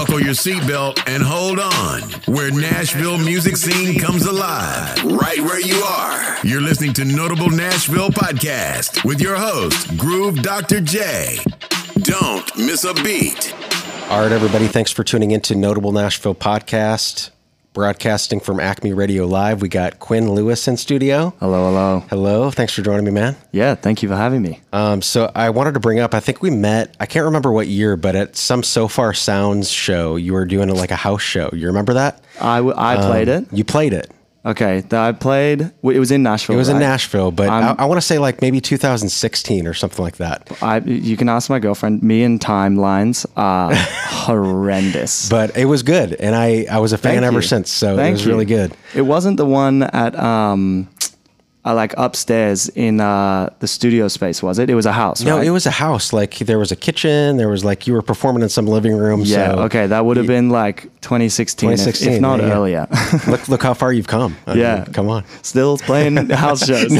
Buckle your seatbelt and hold on, where Nashville music scene comes alive, right where you are. You're listening to Notable Nashville Podcast with your host, Groove Dr. J. Don't miss a beat. All right, everybody, thanks for tuning into Notable Nashville Podcast. Broadcasting from Acme Radio Live, we got Quinn Lewis in studio. Hello, hello. Hello, thanks for joining me, man. Yeah, thank you for having me. Um, so I wanted to bring up, I think we met, I can't remember what year, but at some Sofar Sounds show, you were doing like a house show. You remember that? I, w- I played Um, it. You played it. Okay, th- I played. It was in Nashville. It was in right? Nashville, but I, I'm- I want to say like maybe 2016 or something like that. I, you can ask my girlfriend. Me and timelines are horrendous. But it was good, and I, I was a fan Thank ever you. since, so it Thank was you. really good. It wasn't the one at um, uh, like upstairs in uh, the studio space, was it? It was a house. No, right? it was a house. Like there was a kitchen. There was like you were performing in some living room. Yeah. so okay, that would have been like 2016, if- 2016, if, not yeah, yeah. earlier. look, look how far you've come. I Yeah. mean, come on. Still playing house shows.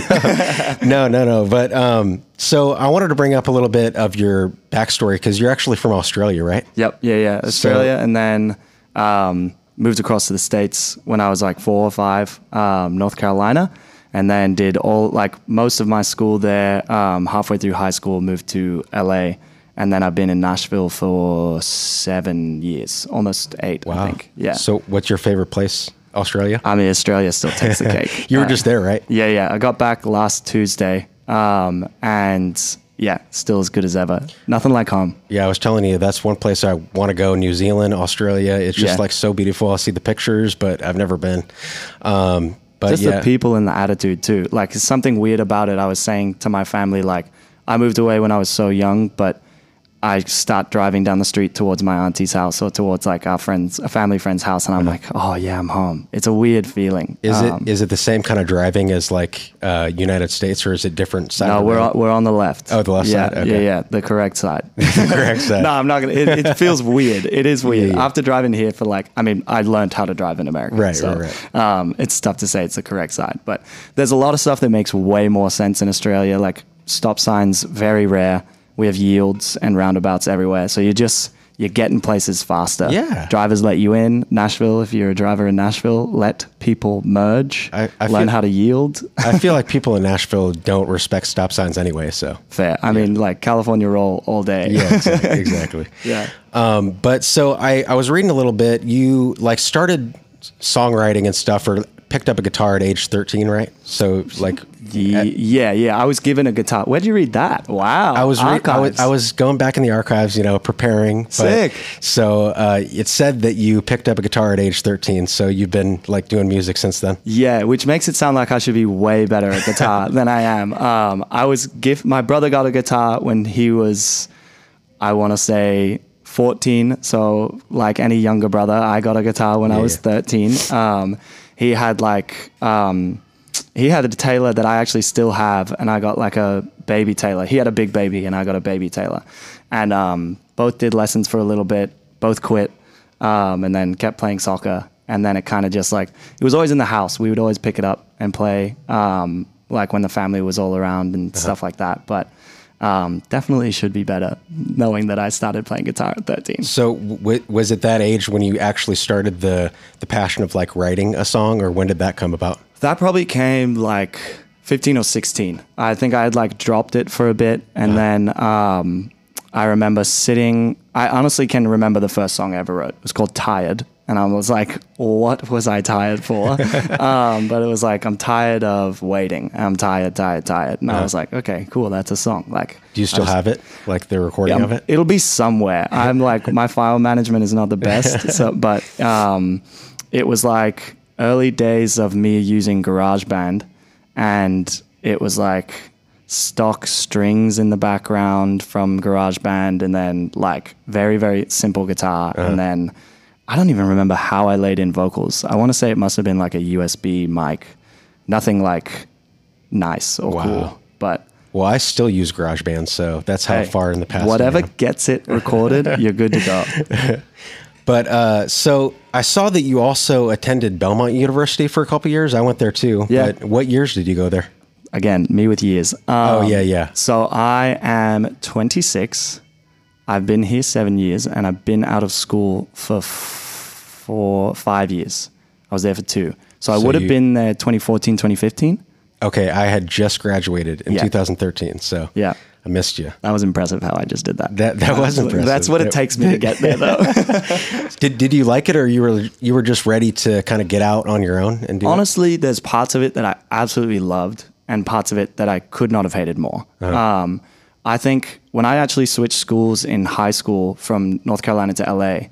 No, no, no. But um, so I wanted to bring up a little bit of your backstory because you're actually from Australia, right? Yep. Yeah. Yeah. Australia, and then um, moved across to the states when I was like four or five, um, North Carolina, and then did all like most of my school there. Um, halfway through high school, moved to LA, and then I've been in Nashville for seven years, almost eight, I think. Yeah. So what's your favorite place? Australia? I mean, Australia still takes the cake. you were Uh, just there, right? Yeah, yeah. I got back last Tuesday, um, and yeah, still as good as ever. Nothing like home. Yeah, I was telling you that's one place I want to go. New Zealand, Australia. It's just Yeah. like so beautiful. I see the pictures, but I've never been. Um, but just yeah, the people and the attitude too. Like something weird about it. I was saying to my family, like I moved away when I was so young, but I start driving down the street towards my auntie's house or towards like our friends, a family friend's house, and I'm like, oh yeah, I'm home. It's a weird feeling. is Um, it is it the same kind of driving as like uh, United States, or is it different side? No, of we're on, we're on the left. Oh, the left yeah, side, okay. Yeah, yeah, the correct side. correct side. no, I'm not gonna. It, it feels weird. It is weird. Yeah. After driving here for like, I mean, I learned how to drive in America. Right, so, right, right. Um, it's tough to say it's the correct side, but there's a lot of stuff that makes way more sense in Australia. Like stop signs, very rare. We have yields and roundabouts everywhere, so you just you're getting places faster. Yeah. drivers let you in. Nashville, if you're a driver in Nashville, let people merge. I- I learn feel- how to yield. I feel like people in Nashville don't respect stop signs anyway. So Fair. I mean, like California roll all day. yeah, exactly. exactly. yeah. Um, but so I, I was reading a little bit. You like started songwriting and stuff, or picked up a guitar at age thirteen, right? So like, Ye- yeah, yeah. I was given a guitar. Where'd you read that? Wow. I was, re- I was I was going back in the archives, you know, preparing. but- Sick. So uh, it said that you picked up a guitar at age thirteen. So you've been like doing music since then. Yeah, which makes it sound like I should be way better at guitar than I am. Um, I was gift. My brother got a guitar when he was, I want to say. 14 so like any younger brother i got a guitar when i was 13 um, he had like um, he had a taylor that i actually still have and i got like a baby taylor he had a big baby and i got a baby taylor and um, both did lessons for a little bit both quit um, and then kept playing soccer. And then it kind of just like it was always in the house. We would always pick it up and play um, like when the family was all around and stuff like that. But um, definitely should be better knowing that i started playing guitar at 13 So w- was it that age when you actually started the the passion of like writing a song, or when did that come about? That probably came like 15 or 16. I think I had like dropped it for a bit. And then um, I remember sitting, I honestly can remember the first song I ever wrote. It was called Tired. And I was like, what was I tired for? um, but it was like, I'm tired of waiting. I'm tired, tired, tired. And I was like, okay, cool. That's a song. Like, Do you still have it, like the recording yeah, of it? It'll be somewhere. I'm like my file management is not the best, so but um, it was like early days of me using GarageBand, and it was like stock strings in the background from GarageBand, and then like very very simple guitar, and then I don't even remember how I laid in vocals. I want to say it must have been like a USB mic, nothing like nice or Wow. cool, but. Well, I still use GarageBand, so that's how Hey, far in the past. Whatever gets it recorded, you're good to go. But uh, so I saw that you also attended Belmont University for a couple years. I went there too. Yeah. But what years did you go there? Again, me with years. Um, Oh, yeah, yeah. So I am 26. I've been here seven years, and I've been out of school for f- for five years. I was there for two, so I So would have you- been there 2014, 2015. Okay, I had just graduated in Yeah. 2013, so Yeah. I missed you. That was impressive how I just did that. That that was impressive. That's what it takes me to get there, though. Did did you like it, or you were you were just ready to kind of get out on your own and do it? Honestly, there's parts of it that I absolutely loved, and parts of it that I could not have hated more. Uh-huh. Um, I think when I actually switched schools in high school from North Carolina to LA,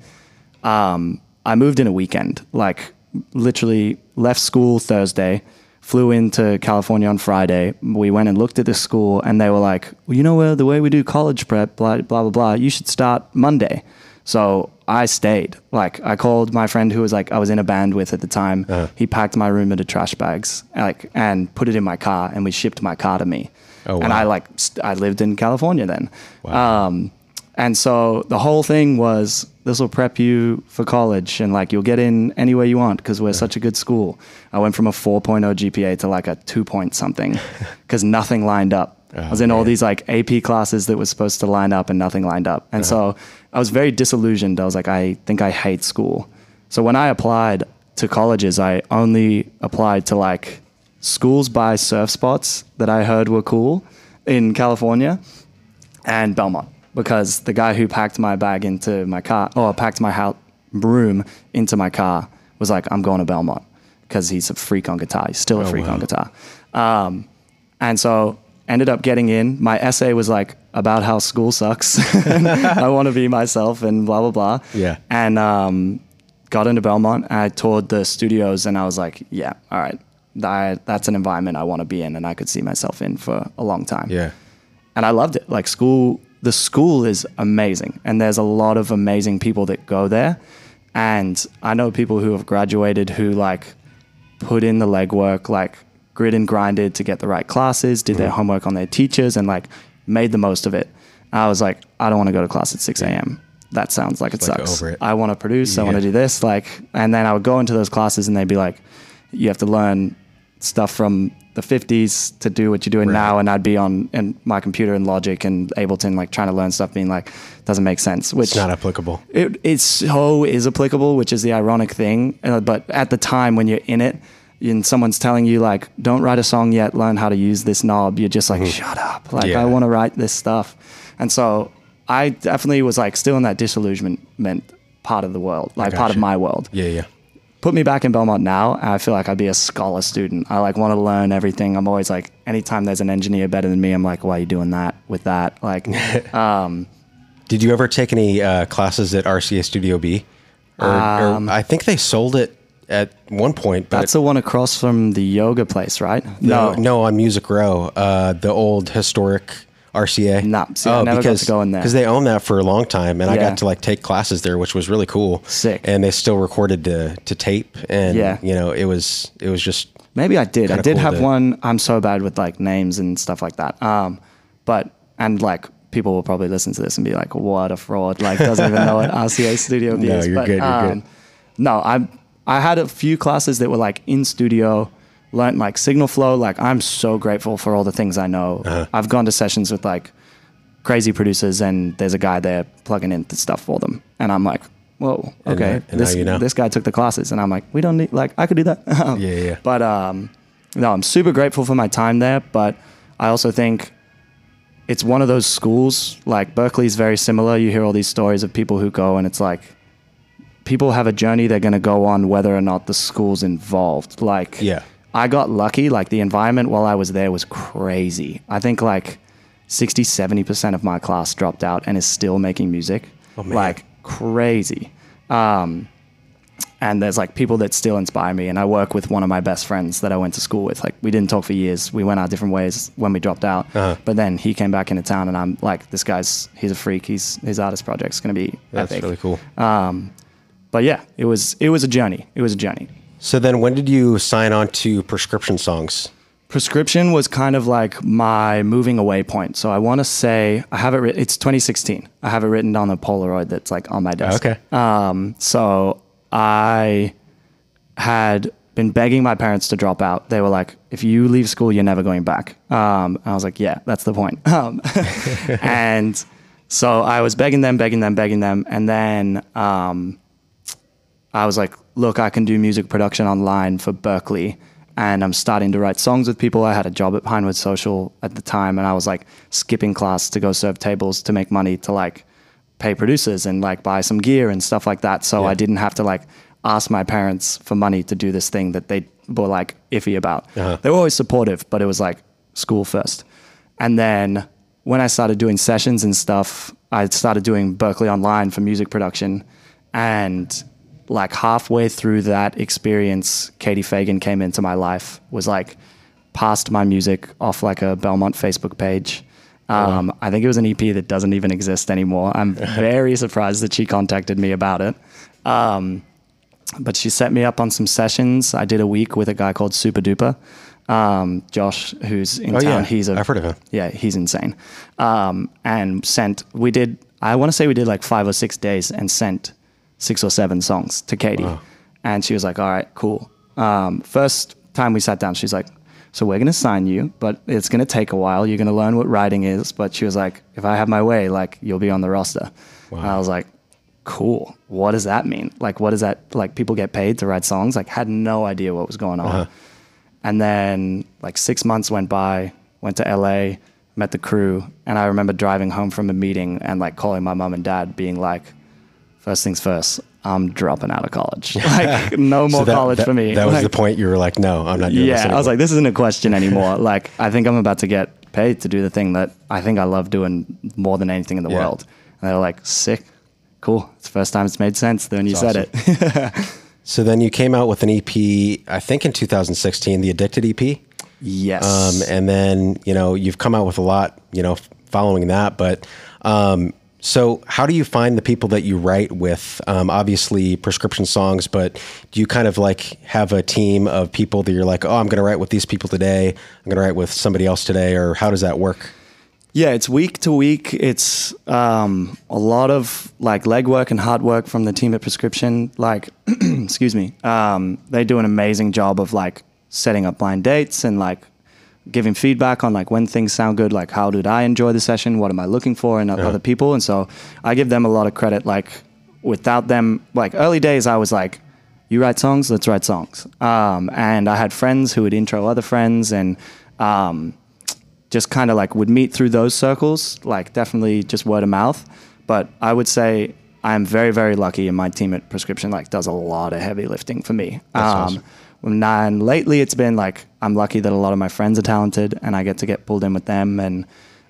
um, I moved in a weekend. Like literally left school Thursday, flew into California on Friday. We went and looked at the school, and they were like, "Well, you know where the way we do college prep, blah blah blah blah. You should start Monday." So I stayed. Like I called my friend who was like I was in a band with at the time. Uh-huh. He packed my room into trash bags, like and put it in my car, and we shipped my car to me. Oh, And. I like st- I lived in California then. Um, and so the whole thing was this will prep you for college and like you'll get in any way you want because we're such a good school. I went from a 4.0 GPA to like a 2 point something because nothing lined up. I was in all these like AP classes that was supposed to line up and nothing lined up. And so I was very disillusioned. I was like, I think I hate school. So when I applied to colleges, I only applied to like schools by surf spots that I heard were cool in California and Belmont because the guy who packed my bag into my car or packed my house room into my car was like, I'm going to Belmont because he's a freak on guitar. He's still a freak wow. on guitar. Um, and so ended up getting in. My essay was like about how school sucks. I want to be myself and blah, blah, blah. Yeah. And um, got into Belmont. And I toured the studios and I was like, yeah, all right. That, that's an environment I want to be in and I could see myself in for a long time Yeah. and I loved it. Like school, the school is amazing, and there's a lot of amazing people that go there. And I know people who have graduated who like put in the legwork, like grit and grinded to get the right classes, did their mm-hmm. homework on their teachers, and like made the most of it. I was like, I don't want to go to class at 6 a.m. That sounds like it like sucks. it. I want to produce. I want to do this. Like, and then I would go into those classes, and they'd be like, you have to learn stuff from the 50s to do what you're doing Right. now and I'd be on in my computer and Logic and Ableton like trying to learn stuff being like doesn't make sense which It's not applicable. it, it so is applicable which is the ironic thing uh, but at the time when you're in it and someone's telling you like don't write a song yet learn how to use this knob you're just like shut up like Mm-hmm. Yeah. I want to write this stuff and so I definitely was like still in that disillusionment part of the world like part of my world Yeah, yeah. Put me back in Belmont now, and I feel like I'd be a scholar student. I like want to learn everything. I'm always like, anytime there's an engineer better than me, I'm like, why are you doing that with that? Like, um, Did you ever take any uh, classes at RCA Studio B? Or, or I think they sold it at one point, but Um, that's the one across from the yoga place, right? no, no, on Music Row, uh, the old historic RCA. See, I never got to go in there. because they owned that for a long time, and I got to like take classes there, which was really cool. Sick. And they still recorded to to tape, and Yeah. you know, it was it was just Maybe I did. I did cool have to- one. I'm so bad with like names and stuff like that. Um, but and like people will probably listen to this and be like, "What a fraud!" Like doesn't even know what RCA Studio No, is. you're but, good, you're good. um, No, I I had a few classes that were like in studio, learned like signal flow. Like I'm so grateful for all the things I know. Uh-huh. I've gone to sessions with like crazy producers, and there's a guy there plugging in the stuff for them, and I'm like. Whoa. Okay. now- and this now you know. this guy took the classes, and I'm like, we don't need like I could do that. Yeah, yeah. But um, no, I'm super grateful for my time there. But I also think it's one of those schools like Berklee's very similar. You hear all these stories of people who go, and it's like people have a journey they're going to go on whether or not the school's involved. Like, Yeah. I got lucky. Like the environment while I was there was crazy. I think like 60, 70% of my class dropped out and is still making music. Oh. Like crazy. Um, and there's like people that still inspire me. And I work with one of my best friends that I went to school with. Like we didn't talk for years. We went our different ways when we dropped out. Uh-huh. But then he came back into town, and I'm like, this guy's he's a freak. He's his artist project's gonna be that's epic. really cool. But yeah, it was it was a journey. It was a journey. So then, when did you sign on to Prescription Songs? Prescription was kind of like my moving away point. So I want to say I have it. Writ- it's 2016. I have it written on a Polaroid that's like on my desk. Okay. Um, so I had been begging my parents to drop out. They were like, "If you leave school, you're never going back." Um, I was like, "Yeah, that's the point." Um, and So I was begging them, begging them, begging them, and then um, I was like, "Look, I can do music production online for Berklee." And I'm starting to write songs with people. I had a job at Pinewood Social at the time, and I was like skipping class to go serve tables to make money to like pay producers and like buy some gear and stuff like that. So Yeah. I didn't have to like ask my parents for money to do this thing that they were like iffy about. Uh-huh. They were always supportive, but it was like school first. And then when I started doing sessions and stuff, I started doing Berklee Online for music production. And like halfway through that experience, Katie Fagan came into my life, was like passed my music off like a Belmont Facebook page. Um, I think it was an EP that doesn't even exist anymore. I'm very surprised that she contacted me about it. Um, but she set me up on some sessions. I did a week with a guy called Super Duper, um, Josh, who's in Oh, town. yeah. He's a, I've heard of him. Yeah, he's insane. Um, and sent. We did. I want to say we did like five or six days and sent six or seven songs to Katie. And she was like, "All right, cool." Um, first time we sat down, she's like, "So we're gonna sign you, but it's gonna take a while. You're gonna learn what writing is." But she was like, "If I have my way, like you'll be on the roster." And I was like, cool. What does that mean? Like, what is that? Like, people get paid to write songs? Like, had no idea what was going on. And then, like, six months went by, went to LA, met the crew, and I remember driving home from a meeting and, like, calling my mom and dad, being like, first things first, I'm dropping out of college. Like, no more So that- college that- for me. That was Like, the point. You were like, no, I'm not doing this yeah. I was like, this isn't a question anymore. like, I think I'm about to get paid to do the thing that I think I love doing more than anything in the Yeah. world. And they're like, sick, cool. It's the first time it's made sense when you That's said it. so then you came out with an EP, I think in 2016, the Addicted EP. yes. Um, and then, you know, you've come out with a lot, you know, following that. But um, so how do you find the people that you write with? Um, obviously, prescription songs, but do you kind of like have a team of people that you're like, oh, I'm going to write with these people today, I'm going to write with somebody else today, or how does that work? Yeah, it's week to week. It's um, a lot of like legwork and hard work from the team at Prescription. Like, excuse me, um, they do an amazing job of like setting up blind dates and like giving feedback on like when things sound good. Like, how did I enjoy the session? What am I looking for in other people? And so I give them a lot of credit. Like, without them, like early days, I was like, you write songs, let's write songs. Um, and I had friends who would intro other friends and. Um, just kind of like would meet through those circles, like definitely just word of mouth. But I would say I'm very, very lucky, and my team at Prescription like does a lot of heavy lifting for me. awesome. And lately, it's been like I'm lucky that a lot of my friends are talented, and I get to get pulled in with them, and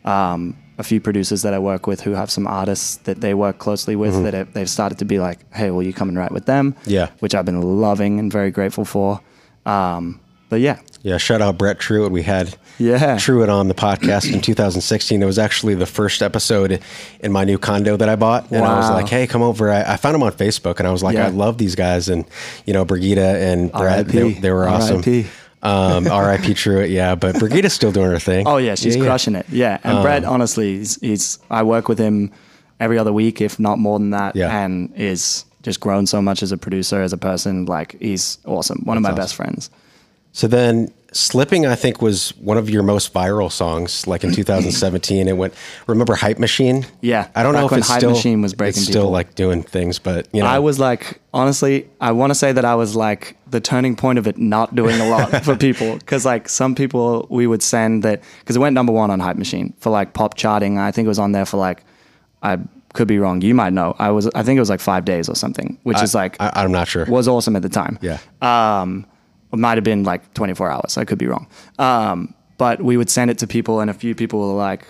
um, a few producers that I work with who have some artists that they work closely with that have, they've started to be like, "Hey, will you come and write with them?" Yeah. which I've been loving and very grateful for. Um, but yeah, Yeah, shout out Brett Truitt. We had Yeah. Truitt on the podcast in 2016. It was actually the first episode in my new condo that I bought, and I was like, "Hey, come over." I, I found him on Facebook, and I was like, Yeah. "I love these guys," and you know, Brigida and Brett, they, they were awesome. R.I.P.. Um, R.I.P. Truitt, yeah, but Brigida's still doing her thing. Oh yeah, she's Yeah, yeah. crushing it. Yeah, and Brett, honestly, he's, he's I work with him every other week, if not more than that, Yeah. and is just grown so much as a producer, as a person. Like he's awesome. One of my That's best friends. So then, "Slipping" I think was one of your most viral songs, like in 2017. It went. Remember "Hype Machine"? Yeah, I don't know if it's Hype still Machine was breaking It's still people. like doing things, but you know, I was like, honestly, I want to say that I was like the turning point of it not doing a lot for people. Because like some people we would send that, because it went number one on Hype Machine for like pop charting. I think it was on there for like, I could be wrong. You might know. I was, I think it was like five days or something, which is like, I, I'm not sure. was awesome at the time. Yeah. Um, it might have been like 24 hours. I could be wrong. Um, but we would send it to people, and a few people were like,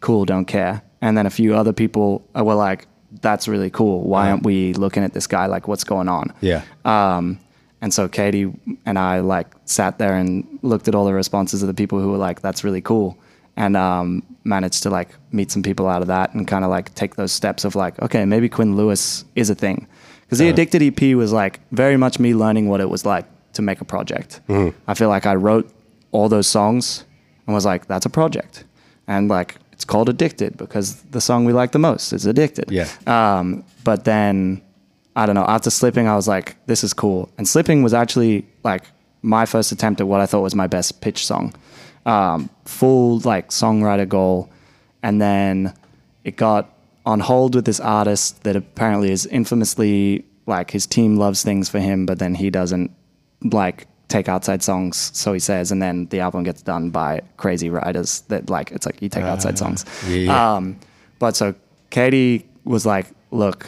"Cool, don't care," and then a few other people were like, "That's really cool. Why aren't we looking at this guy? Like, what's going on?" Yeah. Um, and so Katie and I like sat there and looked at all the responses of the people who were like, "That's really cool," and um, managed to like meet some people out of that and kind of like take those steps of like, okay, maybe Quinn Lewis is a thing, because the Addicted EP was like very much me learning what it was like to make a project. I feel like I wrote all those songs and was like, "That's a project," and like it's called Addicted because the song we like the most is Addicted. Yeah. Um, but then I don't know. After slipping, I was like, "This is cool." And slipping was actually like my first attempt at what I thought was my best pitch song, um, full like songwriter goal, and then it got on hold with this artist that apparently is infamously like his team loves things for him, but then he doesn't like take outside songs, so he says, and then the album gets done by crazy writers that like it's like you take outside songs. yeah. Um, but so Katie was like, "Look,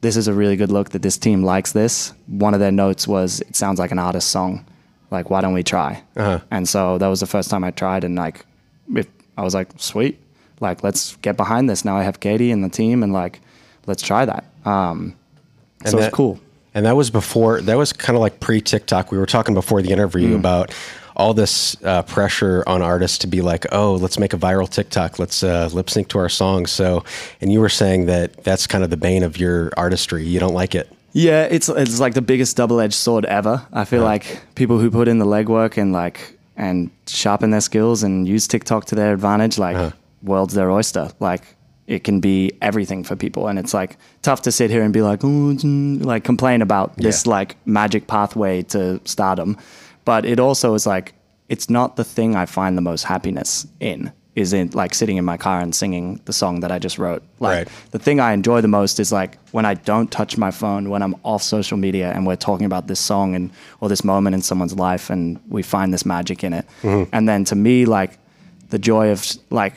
this is a really good look that this team likes this." One of their notes was, "It sounds like an artist song. Like, why don't we try?" Uh-huh. And so that was the first time I tried, and like, it, I was like, "Sweet, like let's get behind this." Now I have Katie and the team, and like, let's try that. Um, so that- it's cool. And that was before, that was kind of like pre TikTok. We were talking before the interview Mm. about all this uh, pressure on artists to be like, oh, let's make a viral TikTok. Let's uh, lip sync to our songs. So, and you were saying that that's kind of the bane of your artistry. You don't like it. Yeah, it's it's like the biggest double-edged sword ever. I feel like people who put in the legwork and like and sharpen their skills and use TikTok to their advantage, like world's their oyster. Like it can be everything for people, and it's like tough to sit here and be like, oh, mm," like complain about this like magic pathway to stardom, but it also is like it's not the thing I find the most happiness in. Is in like sitting in my car and singing the song that I just wrote. Like Right. the thing I enjoy the most is like when I don't touch my phone, when I'm off social media and we're talking about this song and or this moment in someone's life and we find this magic in it. And then to me, like the joy of like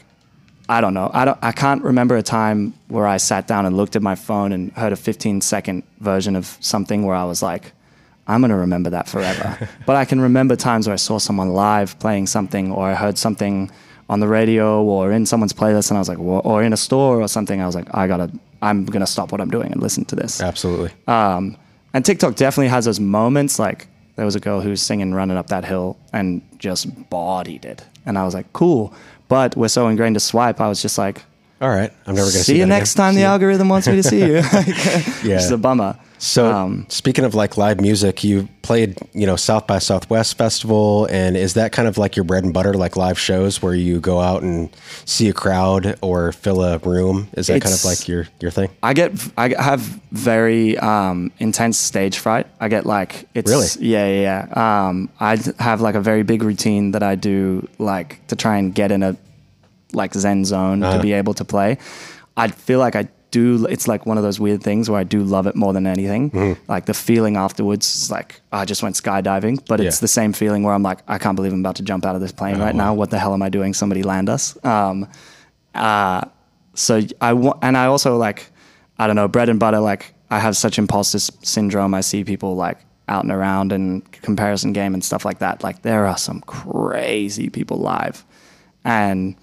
I don't know. I don't I can't remember a time where I sat down and looked at my phone and heard a 15 second version of something where I was like, I'm gonna remember that forever. but I can remember times where I saw someone live playing something or I heard something on the radio or in someone's playlist and I was like, "Wha- or in a store or something. I was like, I gotta, I'm gonna stop what I'm doing and listen to this. Absolutely. Um, and TikTok definitely has those moments. Like there was a girl who was singing "Running Up That Hill" and just bodied it, and I was like, cool. But we're so ingrained to swipe. I was just like, All right. I'm never going to see, see you next again. time the algorithm wants me to see you. Yeah. Is a bummer. So Um, speaking of like live music, you played, you know, South by Southwest Festival, and is that kind of like your bread and butter, like live shows where you go out and see a crowd or fill a room? Is that kind of like your your thing? I get I have very um, intense stage fright. I get like it's Really? yeah yeah. yeah. Um, I have like a very big routine that I do like to try and get in a like zen zone Uh-huh. to be able to play. I feel like I do. It's like one of those weird things where I do love it more than anything. Mm-hmm. Like the feeling afterwards is like "Oh, I just went skydiving, but it's Yeah. the same feeling where I'm like I can't believe I'm about to jump out of this plane Oh, right now. What the hell am I doing? Somebody land us. Um, so I want, and I also like, I don't know, bread and butter. Like I have such imposter syndrome. I see people like out and around and comparison game and stuff like that. Like there are some crazy people live, and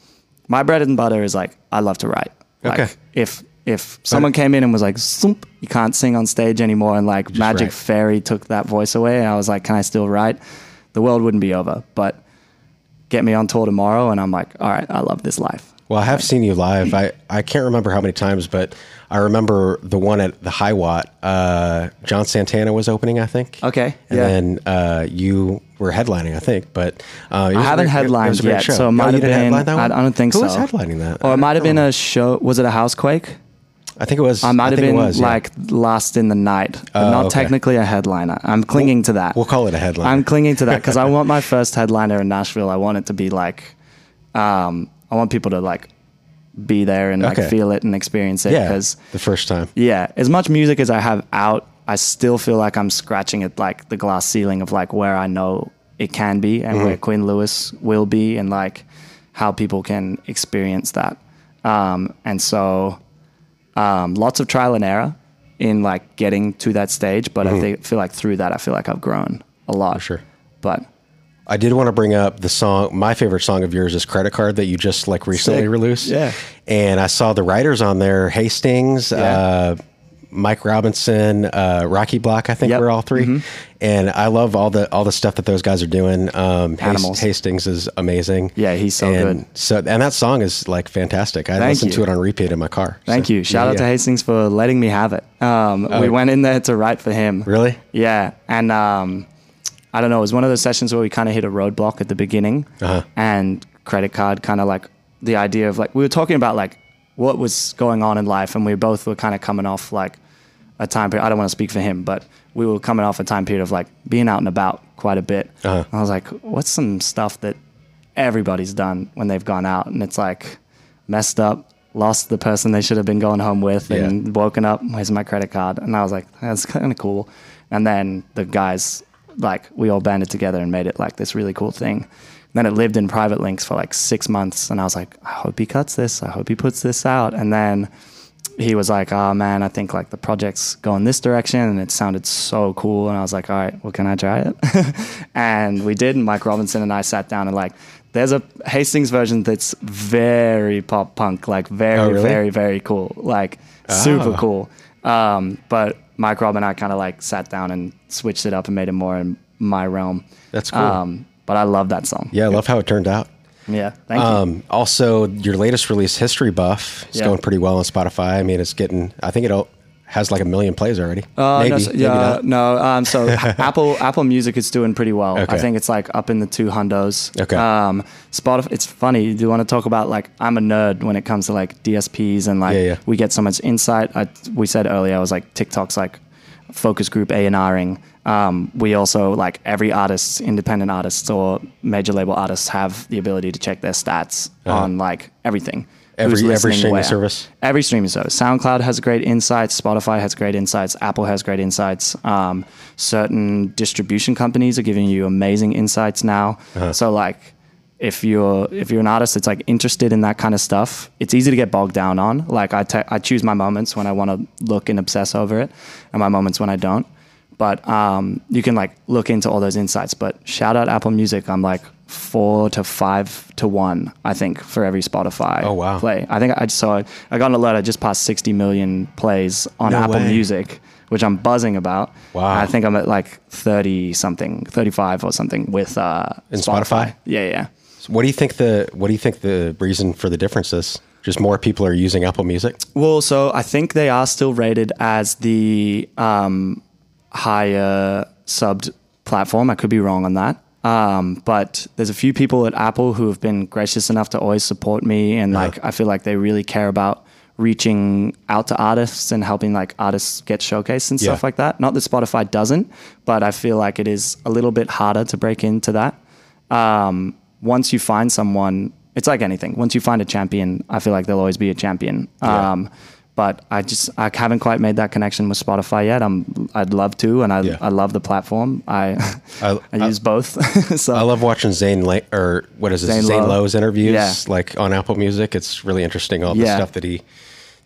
my bread and butter is like I love to write. Like Okay. if if someone came in and was like, "Zoomp, you can't sing on stage anymore," and like Magic write. Fairy took that voice away, and I was like, "Can I still write?" The world wouldn't be over, but get me on tour tomorrow, and I'm like, "All right, I love this life." Well, I have seen you live. I, I can't remember how many times, but I remember the one at the High Watt. Uh, John Santana was opening, I think. Okay, And yeah. then uh, you were headlining, I think. But uh, I haven't great- headlined yet, show. so it Oh, might you have been. I, don't think Who so. Who was headlining that? Or it might have been a show. Was it a housequake? I think it was. I might have think been was, yeah. like last in the night, but Oh, not okay. technically a headliner. I'm clinging to that. We'll call it a headliner. I'm clinging to that because I want my first headliner in Nashville. I want it to be like, um, I want people to like be there and like Okay. feel it and experience it. yeah, Because the first time. yeah, as much music as I have out, I still feel like I'm scratching at like the glass ceiling of like where I know it can be and where Quinn Lewis will be and like how people can experience that. Um, and so, um, lots of trial and error in like getting to that stage, but I think, feel like through that, I feel like I've grown a lot. sure. But I did want to bring up the song. My favorite song of yours is "Credit Card" that you just like recently Sick. released. Yeah. and I saw the writers on there: Hastings, uh, Mike Robinson, uh, Rocky Block. I think Yep. Mm-hmm. we're all 3 and I love all the all the stuff that those guys are doing. Um, Hast- Animals. Hastings is amazing. Yeah, he's so and good. So and that song is like fantastic. I Thank listened you. to it on repeat in my car. thank So, you. Shout yeah, out to yeah. Hastings for letting me have it. Um, we went in there to write for him. Really? Yeah, and um, I don't know. It was one of those sessions where we kind of hit a roadblock at the beginning, Uh-huh. and credit card kind of like the idea of like we were talking about like what was going on in life, and we both were kind of coming off like a time period. I don't want to speak for him, but we were coming off a time period of like being out and about quite a bit. Uh-huh. I was like, what's some stuff that everybody's done when they've gone out, and it's like messed up, lost the person they should have been going home with Yeah. and woken up, where's my credit card? And I was like, that's kind of cool. And then the guys, like, we all banded together and made it like this really cool thing. And Then it lived in private links for like six months. And I was like, I hope he cuts this. I hope he puts this out. And then he was like, "Oh man, I think like the project's going this direction," and it sounded so cool. And I was like, "All right, well, can I try it?" and we did. And Mike Robinson and I sat down and like, there's a Hastings version that's very pop punk, like very, Oh, really? very, very cool, like super Oh. cool. Um, but Mike Rob and I kind of like sat down and switched it up and made it more in my realm. That's cool. Um, but I love that song. Yeah, I love how it turned out. Yeah, thank you. Um, also, your latest release, History Buff, is Yeah. going pretty well on Spotify. I mean, it's getting, I think it has like a million plays already. Uh, maybe, no, so- maybe yeah, not. no. Um, so Apple Apple Music is doing pretty well. Okay. I think it's like up in the two hundos. Okay. Um, Spotify. It's funny. Do you want to talk about like I'm a nerd when it comes to like DSPs and like Yeah, yeah. we get so much insight. I, we said earlier, I was like TikTok's like focus group A and Ring. Um, we also like every artist, independent artists or major label artists have the ability to check their stats on like everything. Uh-huh. Every- every streaming where. service? Every streaming service. SoundCloud has great insights. Spotify has great insights. Apple has great insights. Um, certain distribution companies are giving you amazing insights now. Uh-huh. So like, if you're if you're an artist that's like interested in that kind of stuff, it's easy to get bogged down on. Like I ta- I choose my moments when I want to look and obsess over it, and my moments when I don't. But um, you can like look into all those insights. But shout out Apple Music. I'm like four to five to one, I think, for every Spotify Oh, wow. play. I think I just saw. I got an alert. I just passed 60 million plays on No Apple way. Music, which I'm buzzing about. Wow. I think I'm at like 30 something, 35 or something with uh, In Spotify? Yeah, yeah. So what do you think the What do you think the reason for the difference is? Just more people are using Apple Music. Well, so I think they are still rated as the um, higher subbed platform. I could be wrong on that. Um, but there's a few people at Apple who have been gracious enough to always support me, and like I feel like they really care about reaching out to artists and helping like artists get showcased and stuff like that. Not that Spotify doesn't, but I feel like it is a little bit harder to break into that. Um, once you find someone, it's like anything. Once you find a champion, I feel like there'll always be a champion. Yeah. But I just I haven't quite made that connection with Spotify yet. I'm I'd love to, and I Yeah. I love the platform. I I- I, I- use both. so I love watching Zane La- or what is it, Zane Zane, Lowe. Lowe's interviews, Yeah. like on Apple Music. It's really interesting. All the Yeah. stuff that he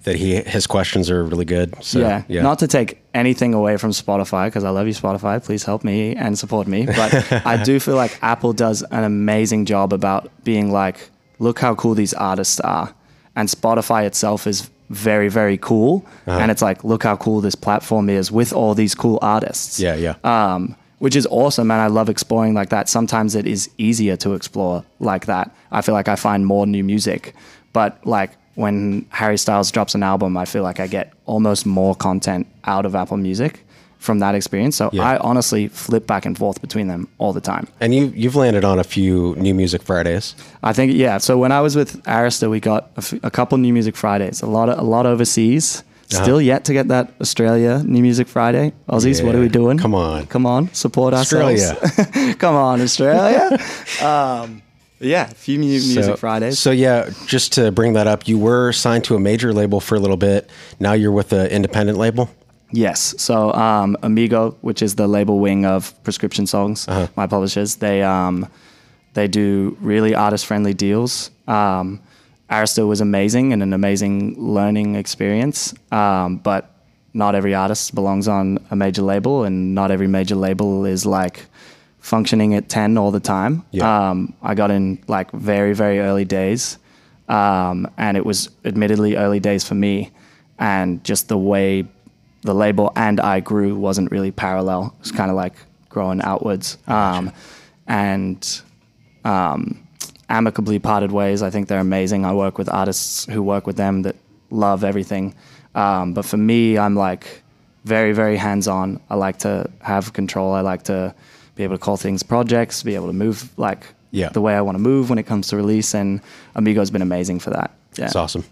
that he his questions are really good. So yeah. yeah, Not to take anything away from Spotify because I love you, Spotify. Please help me and support me. But I do feel like Apple does an amazing job about being like, look how cool these artists are. And Spotify itself is very, very cool. Uh-huh. And it's like, look how cool this platform is with all these cool artists. yeah, yeah. um, which is awesome. And I love exploring like that. Sometimes it is easier to explore like that. I feel like I find more new music. But like when Harry Styles drops an album, I feel like I get almost more content out of Apple Music from that experience. So Yeah. I honestly flip back and forth between them all the time. and you you've landed on a few new music Fridays. I think yeah. So when I was with Arista, we got a, f- a couple New Music Fridays. A lot of a lot overseas. Uh-huh. Still yet to get that Australia New Music Friday. Aussies, what are we doing? Come on. come on, support Australia. ourselves. come on, Australia. um, yeah, a few Mu- Music so, Fridays. So yeah, just to bring that up, you were signed to a major label for a little bit. Now you're with an independent label. Yes. So um, Amigo, which is the label wing of Prescription Songs, Uh-huh. my publishers, they um, they do really artist friendly deals. Um, Arista was amazing and an amazing learning experience, um, but not every artist belongs on a major label, and not every major label is like functioning at ten all the time. Yeah. Um, I got in like very very early days, um, and it was admittedly early days for me, and just the way the label and I grew wasn't really parallel. It was kind of like growing outwards. Um, and um, amicably parted ways. I think they're amazing. I work with artists who work with them that love everything. Um, but for me, I'm like very, very hands on. I like to have control. I like to be able to call things projects, be able to move like Yeah. the way I want to move when it comes to release. And Amigo's been amazing for that. Yeah. It's awesome.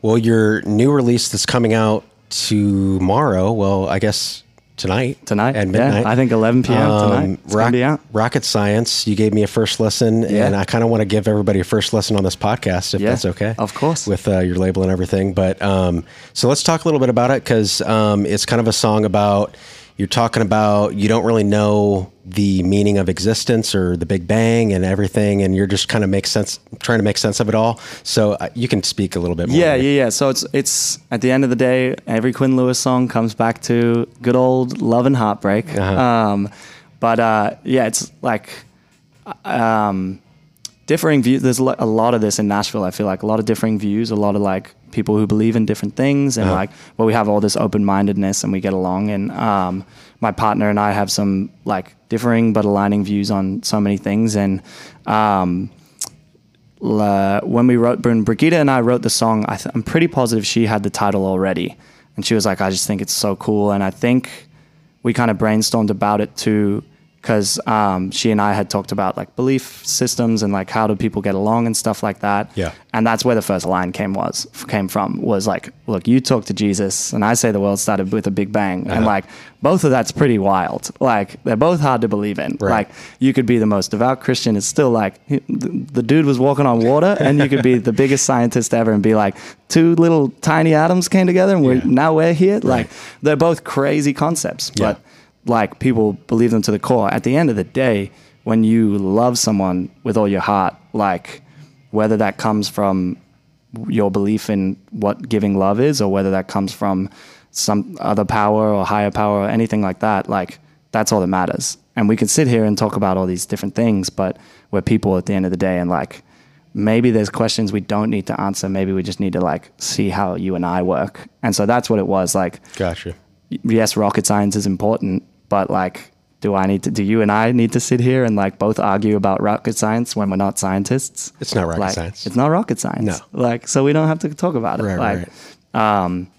Well, your new release that's coming out tomorrow. Well, I guess tonight. tonight at midnight. Yeah, I think 11 p.m. tonight. Um, gonna rock-. Rocket Science. You gave me a first lesson, Yeah. and I kind of want to give everybody a first lesson on this podcast, if Yeah, that's okay. of course. with uh, your label and everything. But um, so let's talk a little bit about it because um, it's kind of a song about you're talking about you don't really know the meaning of existence or the Big Bang and everything, and you're just kind of make sense, trying to make sense of it all. So uh, you can speak a little bit more. Yeah, yeah, yeah. So it's it's at the end of the day, every Quinn Lewis song comes back to good old love and heartbreak. Uh-huh. Um, but uh, yeah, it's like um, differing views. There's a lot of this in Nashville. I feel like a lot of differing views, a lot of like people who believe in different things, and Uh-huh. like, well, we have all this open mindedness and we get along. And um, my partner and I have some like differing but aligning views on so many things. And um, uh, when we wrote, when Brigitte and I wrote the song, I th- I'm pretty positive she had the title already, and she was like, "I just think it's so cool," and I think we kind of brainstormed about it too, because um, she and I had talked about like belief systems and like how do people get along and stuff like that. Yeah. and that's where the first line came was came from was like, "Look, you talk to Jesus, and I say the world started with a big bang," and like both of that's pretty wild. Like they're both hard to believe in. Right. Like you could be the most devout Christian. It's still like the, the dude was walking on water, and you could be the biggest scientist ever and be like, two little tiny atoms came together, and we're Yeah. now we're here. Like they're both crazy concepts, but like people believe them to the core. At the end of the day, when you love someone with all your heart, like whether that comes from your belief in what giving love is or whether that comes from some other power or higher power or anything like that like that's all that matters and we can sit here and talk about all these different things but we're people at the end of the day and like maybe there's questions we don't need to answer maybe we just need to like see how you and i work and so that's what it was like Gotcha. yes, rocket science is important, but like, do I need to? Do you and I need to sit here and like both argue about rocket science when we're not scientists? It's not rocket Like, science. It's not rocket science. No. Like, so we don't have to talk about it. Right, like, right. um,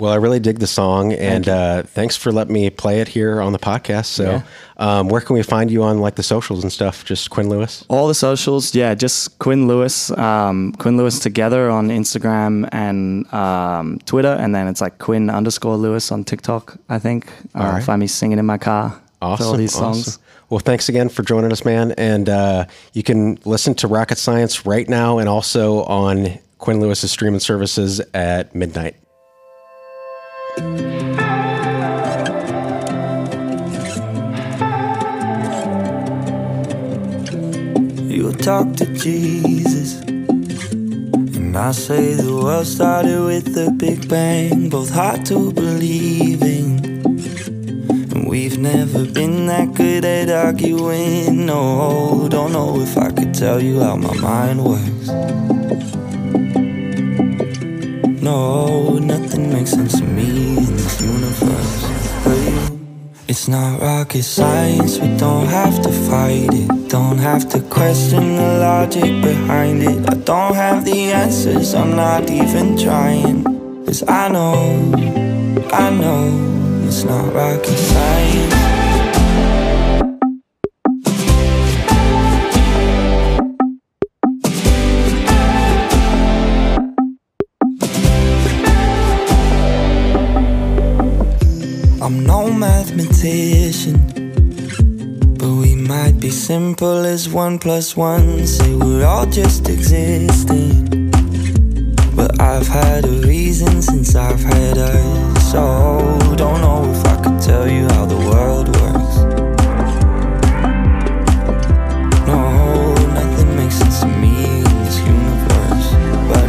Well, I really dig the song, and you. uh, thanks for letting me play it here on the podcast. So, um, where can we find you on like the socials and stuff? Just Quinn Lewis. all the socials, yeah, just Quinn Lewis, um, Quinn Lewis together on Instagram and um, Twitter, and then it's like Quinn underscore Lewis on TikTok. I think. Uh, All right. Find me singing in my car. Awesome. all these songs. awesome. Well, thanks again for joining us, man. And uh, you can listen to Rocket Science right now, and also on Quinn Lewis's streaming services at midnight. Talk to Jesus. And I say the world started with the Big Bang, both hard to believe in. And we've never been that good at arguing. No, don't know if I could tell you how my mind works. No, nothing makes sense to me in this universe. It's not rocket science, we don't have to fight it. Don't have to question the logic behind it. I don't have the answers, I'm not even trying. Cause I know, I know, it's not rocket science. I'm no mathematician, but we might be simple as one plus one. Say we're all just existing. But I've had a reason since I've had us. So don't know if I could tell you how the world works. No, nothing makes sense to me in this universe. But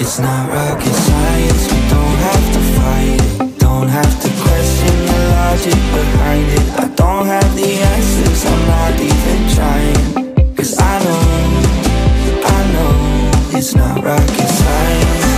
it's not rocket logic behind it. I don't have the answers. I'm not even trying. Cause I know, I know it's not rocket science.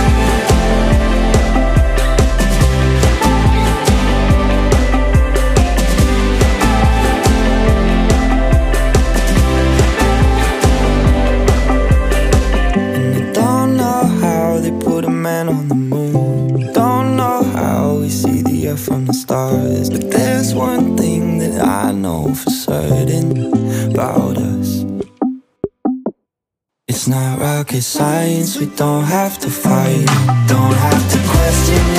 Rocket science, we don't have to fight. Don't have to question